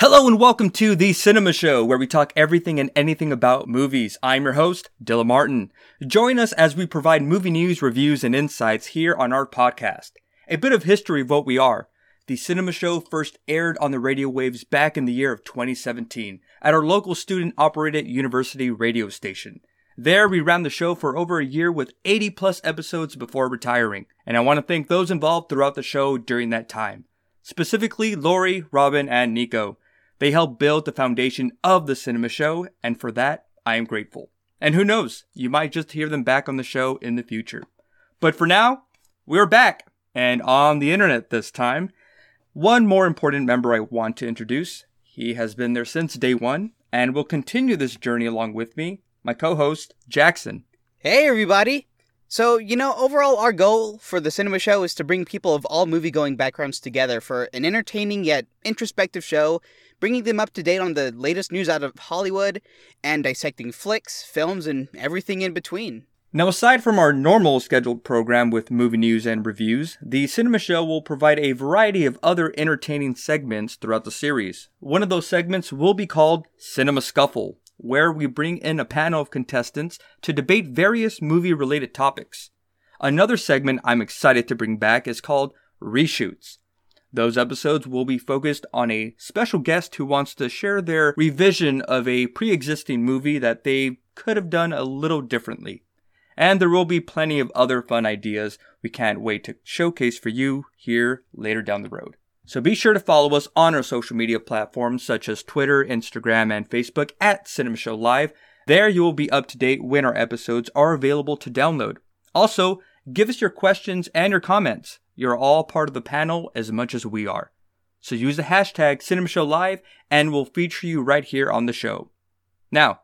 Hello and welcome to The Cinema Show, where we talk everything and anything about movies. I'm your host, Dylan Martin. Join us as we provide movie news, reviews, and insights here on our podcast. A bit of history of what we are. The Cinema Show first aired on the radio waves back in the year of 2017 at our local student operated university radio station. There, we ran the show for over a year with 80 plus episodes before retiring, and I want to thank those involved throughout the show during that time. Specifically, Lori, Robin, and Nico. They helped build the foundation of the cinema show, and for that, I am grateful. And who knows, you might just hear them back on the show in the future. But for now, we're back, and on the internet this time. One more important member I want to introduce. He has been there since day one, and will continue this journey along with me, my co host, Jackson. Hey, everybody! So, you know, overall, our goal for the cinema show is to bring people of all movie going backgrounds together for an entertaining yet introspective show bringing them up to date on the latest news out of Hollywood, and dissecting flicks, films, and everything in between. Now, aside from our normal scheduled program with movie news and reviews, the Cinema Show will provide a variety of other entertaining segments throughout the series. One of those segments will be called Cinema Scuffle, where we bring in a panel of contestants to debate various movie related topics. Another segment I'm excited to bring back is called Reshoots, those episodes will be focused on a special guest who wants to share their revision of a pre existing movie that they could have done a little differently. And there will be plenty of other fun ideas we can't wait to showcase for you here later down the road. So be sure to follow us on our social media platforms such as Twitter, Instagram, and Facebook at Cinema Show Live. There you will be up to date when our episodes are available to download. Also, give us your questions and your comments. You're all part of the panel as much as we are. So use the hashtag CinemaShowLive and we'll feature you right here on the show. Now,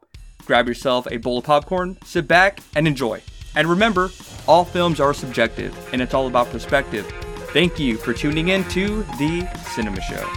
grab yourself a bowl of popcorn, sit back, and enjoy. And remember, all films are subjective, and it's all about perspective. Thank you for tuning in to The Cinema Show.